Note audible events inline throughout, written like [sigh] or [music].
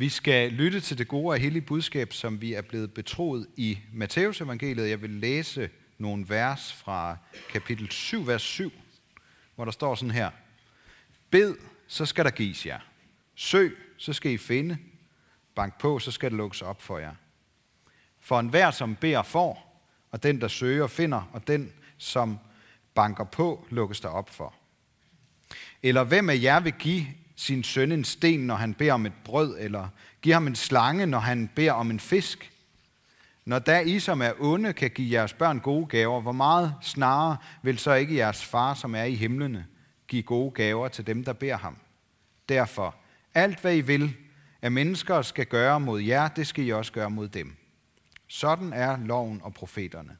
Vi skal lytte til det gode og hellige budskab, som vi er blevet betroet i Matteus evangeliet. Jeg vil læse nogle vers fra kapitel 7, vers 7, hvor der står sådan her. Bed, så skal der gives jer. Søg, så skal I finde. Bank på, så skal det lukkes op for jer. For enhver, som beder, får, og den, der søger, finder, og den, som banker på, lukkes der op for. Eller hvem af jer vil give sin søn en sten, når han beder om et brød, eller give ham en slange, når han beder om en fisk? Når da I, som er onde, kan give jeres børn gode gaver, hvor meget snarere vil så ikke jeres far, som er i himlene, give gode gaver til dem, der beder ham? Derfor, alt hvad I vil, at mennesker skal gøre mod jer, det skal I også gøre mod dem. Sådan er loven og profeterne.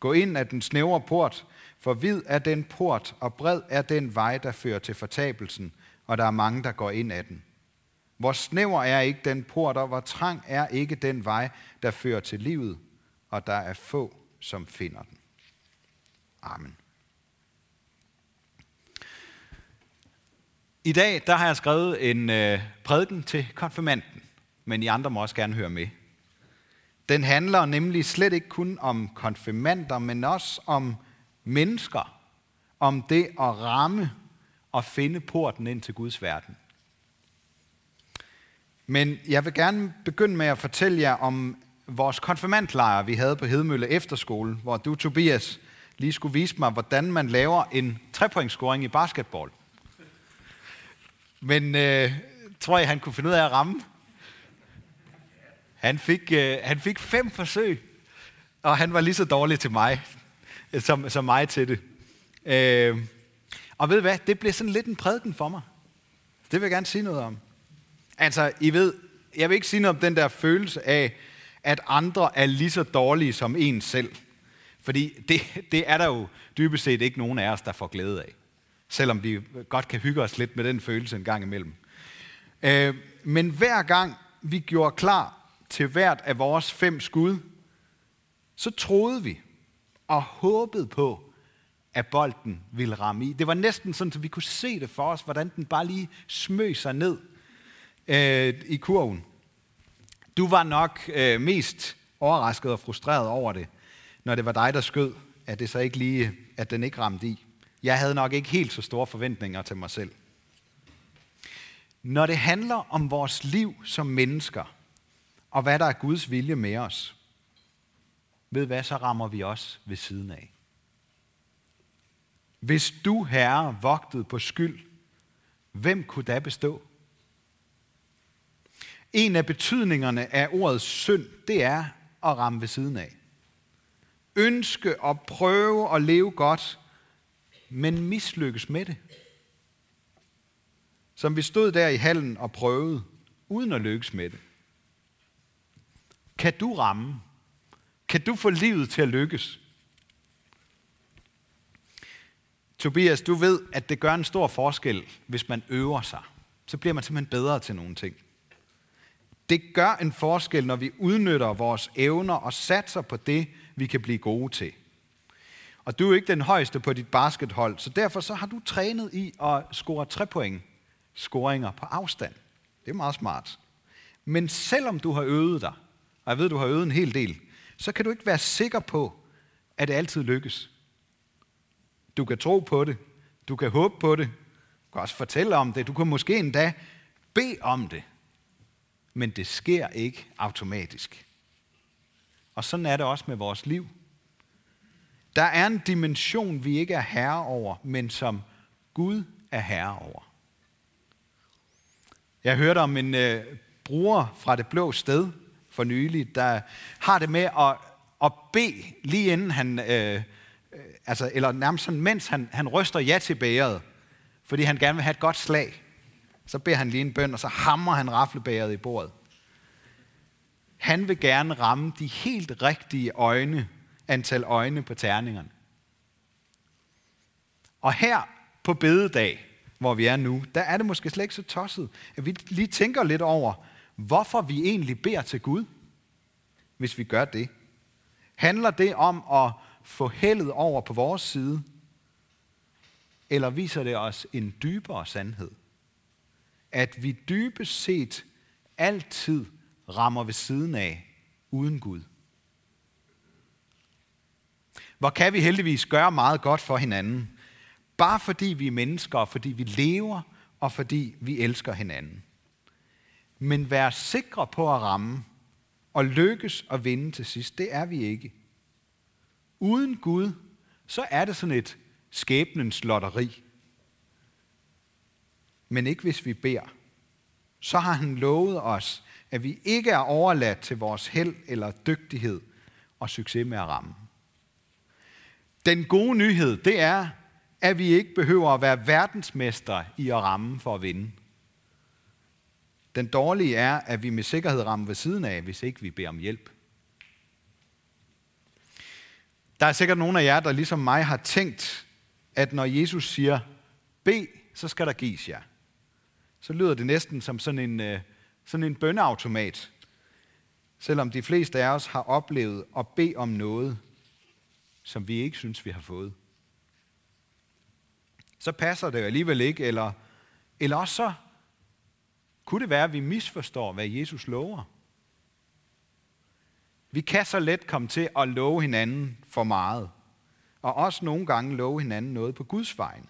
Gå ind af den snævre port, for vid er den port, og bred er den vej, der fører til fortabelsen, og der er mange, der går ind af den. Hvor snæver er ikke den port, og hvor trang er ikke den vej, der fører til livet, og der er få, som finder den. Amen. I dag der har jeg skrevet en øh, prædiken til konfirmanden, men I andre må også gerne høre med. Den handler nemlig slet ikke kun om konfirmander, men også om mennesker, om det at ramme at finde porten ind til Guds verden. Men jeg vil gerne begynde med at fortælle jer om vores konfirmandlejr, vi havde på Hedmølle Efterskole, hvor du, Tobias, lige skulle vise mig, hvordan man laver en trepointscoring i basketball. Men øh, tror jeg, han kunne finde ud af at ramme? Han fik, øh, han fik fem forsøg, og han var lige så dårlig til mig, som, som mig til det. Øh, og ved hvad, det blev sådan lidt en prædiken for mig. Det vil jeg gerne sige noget om. Altså, I ved, jeg vil ikke sige noget om den der følelse af, at andre er lige så dårlige som en selv. Fordi det, det er der jo dybest set ikke nogen af os, der får glæde af. Selvom vi godt kan hygge os lidt med den følelse en gang imellem. Øh, men hver gang vi gjorde klar til hvert af vores fem skud, så troede vi og håbede på, at bolden ville ramme i. Det var næsten sådan, at vi kunne se det for os, hvordan den bare lige smøg sig ned øh, i kurven. Du var nok øh, mest overrasket og frustreret over det, når det var dig, der skød, at det så ikke lige, at den ikke ramte i. Jeg havde nok ikke helt så store forventninger til mig selv. Når det handler om vores liv som mennesker, og hvad der er Guds vilje med os, ved hvad, så rammer vi os ved siden af. Hvis du, Herre, vogtede på skyld, hvem kunne da bestå? En af betydningerne af ordet synd, det er at ramme ved siden af. Ønske at prøve at leve godt, men mislykkes med det. Som vi stod der i hallen og prøvede, uden at lykkes med det. Kan du ramme? Kan du få livet til at lykkes? Tobias, du ved, at det gør en stor forskel, hvis man øver sig. Så bliver man simpelthen bedre til nogle ting. Det gør en forskel, når vi udnytter vores evner og satser på det, vi kan blive gode til. Og du er ikke den højeste på dit baskethold, så derfor så har du trænet i at score tre point scoringer på afstand. Det er meget smart. Men selvom du har øvet dig, og jeg ved, du har øvet en hel del, så kan du ikke være sikker på, at det altid lykkes. Du kan tro på det. Du kan håbe på det. Du kan også fortælle om det. Du kan måske endda bede om det. Men det sker ikke automatisk. Og sådan er det også med vores liv. Der er en dimension, vi ikke er herre over, men som Gud er herre over. Jeg hørte om en øh, bruger fra det blå sted for nylig, der har det med at, at bede lige inden han øh, altså, eller nærmest sådan, mens han, han ryster ja til bæret, fordi han gerne vil have et godt slag, så beder han lige en bøn, og så hammer han raflebæret i bordet. Han vil gerne ramme de helt rigtige øjne, antal øjne på terningerne. Og her på bededag, hvor vi er nu, der er det måske slet ikke så tosset, at vi lige tænker lidt over, hvorfor vi egentlig beder til Gud, hvis vi gør det. Handler det om at få heldet over på vores side? Eller viser det os en dybere sandhed? At vi dybest set altid rammer ved siden af uden Gud. Hvor kan vi heldigvis gøre meget godt for hinanden, bare fordi vi er mennesker, fordi vi lever, og fordi vi elsker hinanden. Men være sikre på at ramme, og lykkes og vinde til sidst, det er vi ikke. Uden Gud, så er det sådan et skæbnens lotteri. Men ikke hvis vi beder. Så har han lovet os, at vi ikke er overladt til vores held eller dygtighed og succes med at ramme. Den gode nyhed, det er, at vi ikke behøver at være verdensmester i at ramme for at vinde. Den dårlige er, at vi med sikkerhed rammer ved siden af, hvis ikke vi beder om hjælp. Der er sikkert nogen af jer, der ligesom mig har tænkt, at når Jesus siger, bed, så skal der gives jer. Så lyder det næsten som sådan en, øh, sådan en bønneautomat. Selvom de fleste af os har oplevet at bede om noget, som vi ikke synes, vi har fået. Så passer det alligevel ikke, eller, eller også så kunne det være, at vi misforstår, hvad Jesus lover. Vi kan så let komme til at love hinanden for meget, og også nogle gange love hinanden noget på Guds vegne.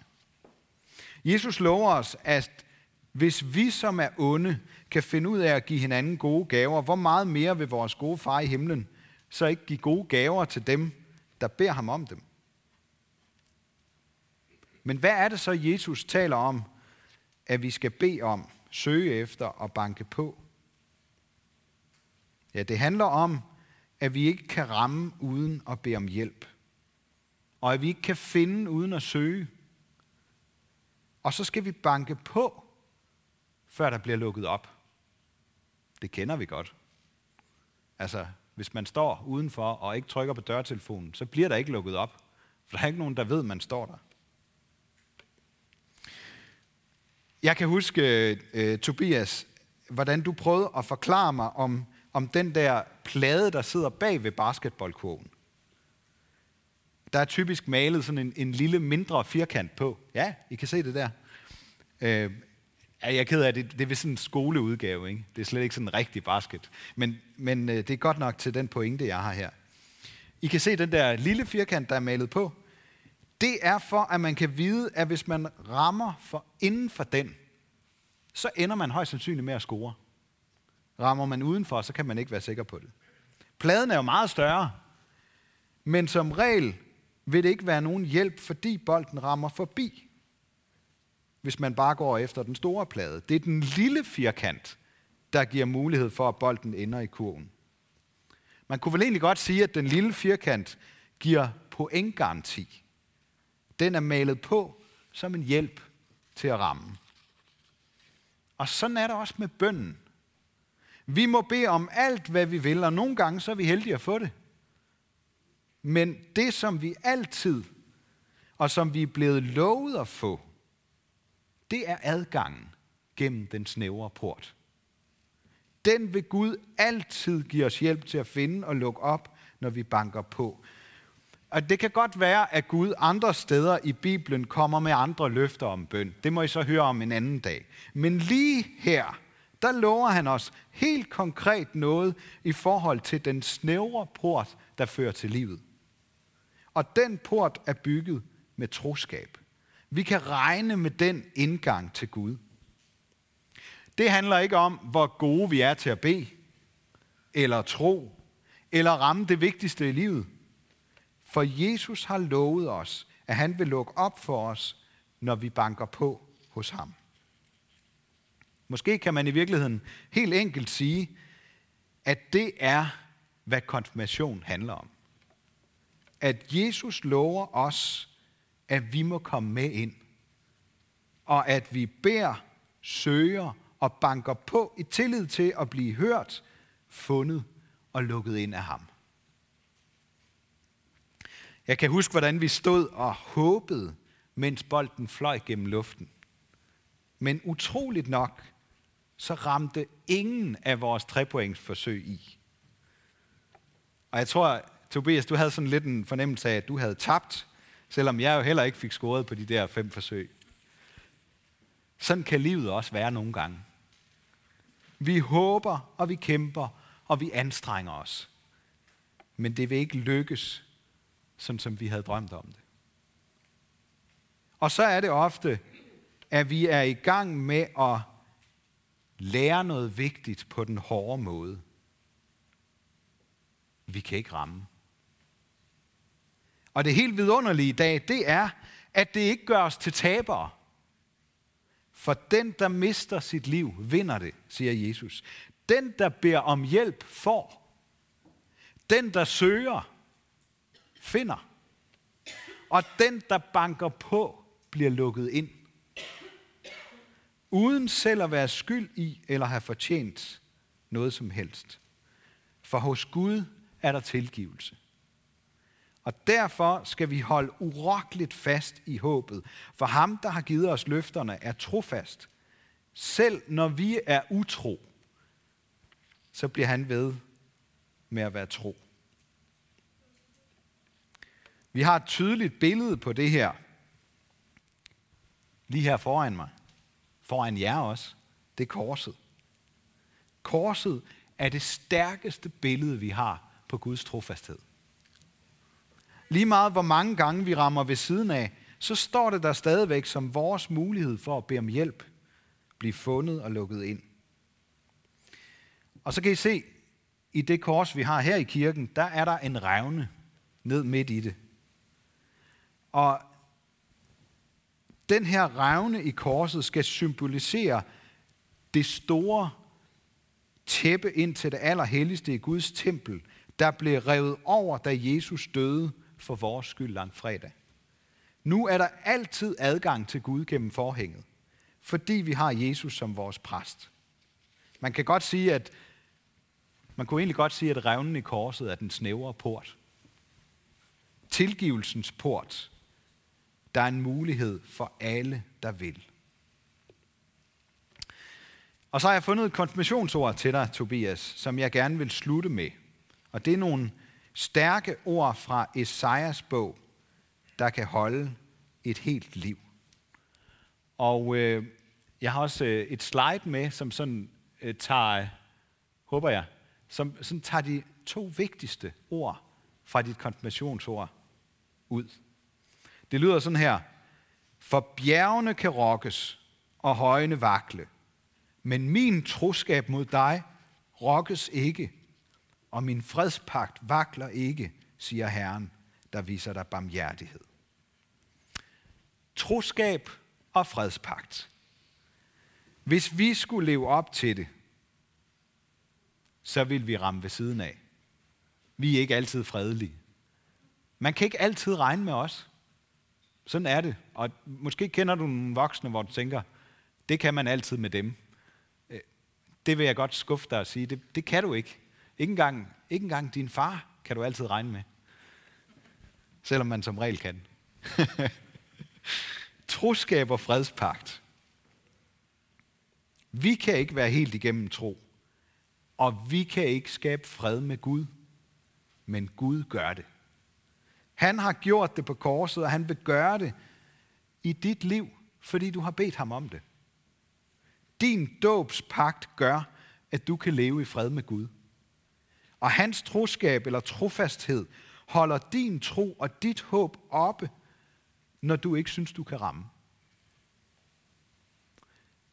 Jesus lover os, at hvis vi som er onde kan finde ud af at give hinanden gode gaver, hvor meget mere vil vores gode far i himlen så ikke give gode gaver til dem, der beder ham om dem? Men hvad er det så, Jesus taler om, at vi skal bede om, søge efter og banke på? Ja, det handler om, at vi ikke kan ramme uden at bede om hjælp. Og at vi ikke kan finde uden at søge. Og så skal vi banke på, før der bliver lukket op. Det kender vi godt. Altså, hvis man står udenfor og ikke trykker på dørtelefonen, så bliver der ikke lukket op. For der er ikke nogen, der ved, at man står der. Jeg kan huske, uh, Tobias, hvordan du prøvede at forklare mig om, om den der plade, der sidder bag ved basketballkurven. Der er typisk malet sådan en, en lille mindre firkant på. Ja, I kan se det der. Øh, jeg er ked af det. Det er sådan en skoleudgave, ikke? Det er slet ikke sådan en rigtig basket. Men, men øh, det er godt nok til den pointe, jeg har her. I kan se den der lille firkant, der er malet på. Det er for, at man kan vide, at hvis man rammer for inden for den, så ender man højst sandsynligt med at score. Rammer man udenfor, så kan man ikke være sikker på det. Pladen er jo meget større, men som regel vil det ikke være nogen hjælp, fordi bolden rammer forbi, hvis man bare går efter den store plade. Det er den lille firkant, der giver mulighed for, at bolden ender i kurven. Man kunne vel egentlig godt sige, at den lille firkant giver pointgaranti. Den er malet på som en hjælp til at ramme. Og sådan er det også med bønden. Vi må bede om alt, hvad vi vil, og nogle gange så er vi heldige at få det. Men det, som vi altid, og som vi er blevet lovet at få, det er adgangen gennem den snævre port. Den vil Gud altid give os hjælp til at finde og lukke op, når vi banker på. Og det kan godt være, at Gud andre steder i Bibelen kommer med andre løfter om bøn. Det må I så høre om en anden dag. Men lige her, der lover han os helt konkret noget i forhold til den snævre port, der fører til livet. Og den port er bygget med troskab. Vi kan regne med den indgang til Gud. Det handler ikke om, hvor gode vi er til at bede, eller tro, eller ramme det vigtigste i livet – for Jesus har lovet os, at han vil lukke op for os, når vi banker på hos ham. Måske kan man i virkeligheden helt enkelt sige, at det er, hvad konfirmation handler om. At Jesus lover os, at vi må komme med ind. Og at vi beder, søger og banker på i tillid til at blive hørt, fundet og lukket ind af ham. Jeg kan huske, hvordan vi stod og håbede, mens bolden fløj gennem luften. Men utroligt nok, så ramte ingen af vores trepoingsforsøg i. Og jeg tror, Tobias, du havde sådan lidt en fornemmelse af, at du havde tabt, selvom jeg jo heller ikke fik scoret på de der fem forsøg. Sådan kan livet også være nogle gange. Vi håber, og vi kæmper, og vi anstrenger os. Men det vil ikke lykkes, sådan som vi havde drømt om det. Og så er det ofte, at vi er i gang med at lære noget vigtigt på den hårde måde. Vi kan ikke ramme. Og det helt vidunderlige i dag, det er, at det ikke gør os til tabere. For den, der mister sit liv, vinder det, siger Jesus. Den, der beder om hjælp, får. Den, der søger, finder. Og den, der banker på, bliver lukket ind. Uden selv at være skyld i eller have fortjent noget som helst. For hos Gud er der tilgivelse. Og derfor skal vi holde urokkeligt fast i håbet. For ham, der har givet os løfterne, er trofast. Selv når vi er utro, så bliver han ved med at være tro. Vi har et tydeligt billede på det her. Lige her foran mig. Foran jer også. Det er korset. Korset er det stærkeste billede, vi har på Guds trofasthed. Lige meget hvor mange gange vi rammer ved siden af, så står det der stadigvæk som vores mulighed for at bede om hjælp, blive fundet og lukket ind. Og så kan I se, i det kors, vi har her i kirken, der er der en revne ned midt i det. Og den her revne i korset skal symbolisere det store tæppe ind til det allerhelligste i Guds tempel, der blev revet over, da Jesus døde for vores skyld langfredag. Nu er der altid adgang til Gud gennem forhænget, fordi vi har Jesus som vores præst. Man kan godt sige, at man kunne egentlig godt sige, at revnen i korset er den snævre port. Tilgivelsens port. Der er en mulighed for alle, der vil. Og så har jeg fundet et konfirmationsord til dig, Tobias, som jeg gerne vil slutte med. Og det er nogle stærke ord fra Esajas bog, der kan holde et helt liv. Og øh, jeg har også øh, et slide med, som sådan øh, tager, håber jeg, som sådan tager de to vigtigste ord fra dit konfirmationsord ud. Det lyder sådan her. For bjergene kan rokkes og højene vakle, men min troskab mod dig rokkes ikke, og min fredspagt vakler ikke, siger Herren, der viser dig barmhjertighed. Troskab og fredspagt. Hvis vi skulle leve op til det, så vil vi ramme ved siden af. Vi er ikke altid fredelige. Man kan ikke altid regne med os. Sådan er det. Og måske kender du nogle voksne, hvor du tænker, det kan man altid med dem. Øh, det vil jeg godt skuffe dig og sige, det, det kan du ikke. Ikke engang, ikke engang din far kan du altid regne med. Selvom man som regel kan. [laughs] Troskab og fredspagt. Vi kan ikke være helt igennem tro. Og vi kan ikke skabe fred med Gud. Men Gud gør det. Han har gjort det på korset, og han vil gøre det i dit liv, fordi du har bedt ham om det. Din dåbspagt gør, at du kan leve i fred med Gud. Og hans troskab eller trofasthed holder din tro og dit håb oppe, når du ikke synes, du kan ramme.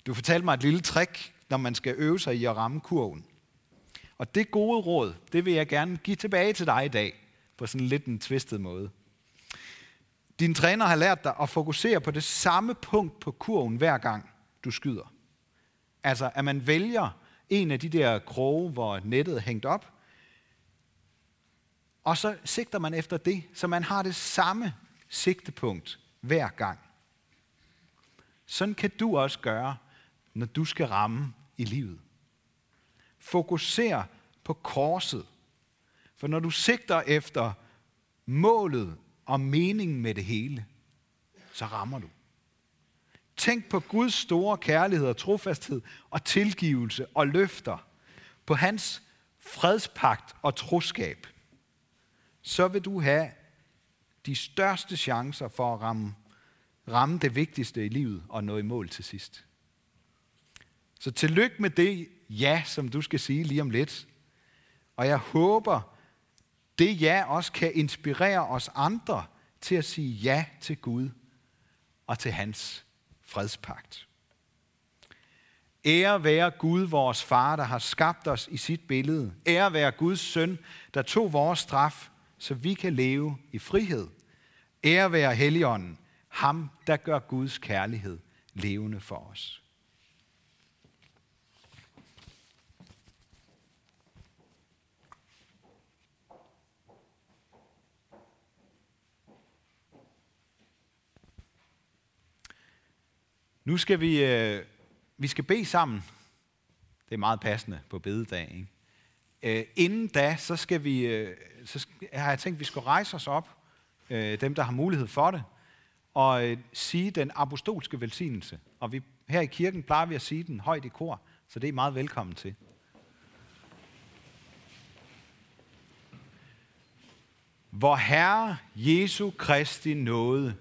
Du fortalte mig et lille trick, når man skal øve sig i at ramme kurven. Og det gode råd, det vil jeg gerne give tilbage til dig i dag, på sådan lidt en tvistet måde. Din træner har lært dig at fokusere på det samme punkt på kurven hver gang du skyder. Altså, at man vælger en af de der kroge, hvor nettet er hængt op, og så sigter man efter det, så man har det samme sigtepunkt hver gang. Sådan kan du også gøre, når du skal ramme i livet. Fokuser på korset. For når du sigter efter målet og meningen med det hele, så rammer du. Tænk på Guds store kærlighed og trofasthed og tilgivelse og løfter. På hans fredspagt og troskab så vil du have de største chancer for at ramme, ramme det vigtigste i livet og nå i mål til sidst. Så tillykke med det ja, som du skal sige lige om lidt. Og jeg håber, det ja også kan inspirere os andre til at sige ja til Gud og til hans fredspagt. Ære være Gud, vores far, der har skabt os i sit billede. Ære være Guds søn, der tog vores straf, så vi kan leve i frihed. Ære være Helligånden, ham, der gør Guds kærlighed levende for os. Nu skal vi, øh, vi skal bede sammen. Det er meget passende på bededag. Ikke? Øh, inden da, så, skal vi, øh, så skal, har jeg tænkt, at vi skal rejse os op, øh, dem der har mulighed for det, og øh, sige den apostolske velsignelse. Og vi, her i kirken plejer vi at sige den højt i kor, så det er meget velkommen til. Hvor Herre Jesu Kristi nåde,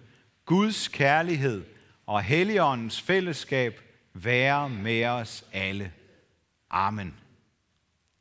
Guds kærlighed og Helligåndens fællesskab være med os alle. Amen.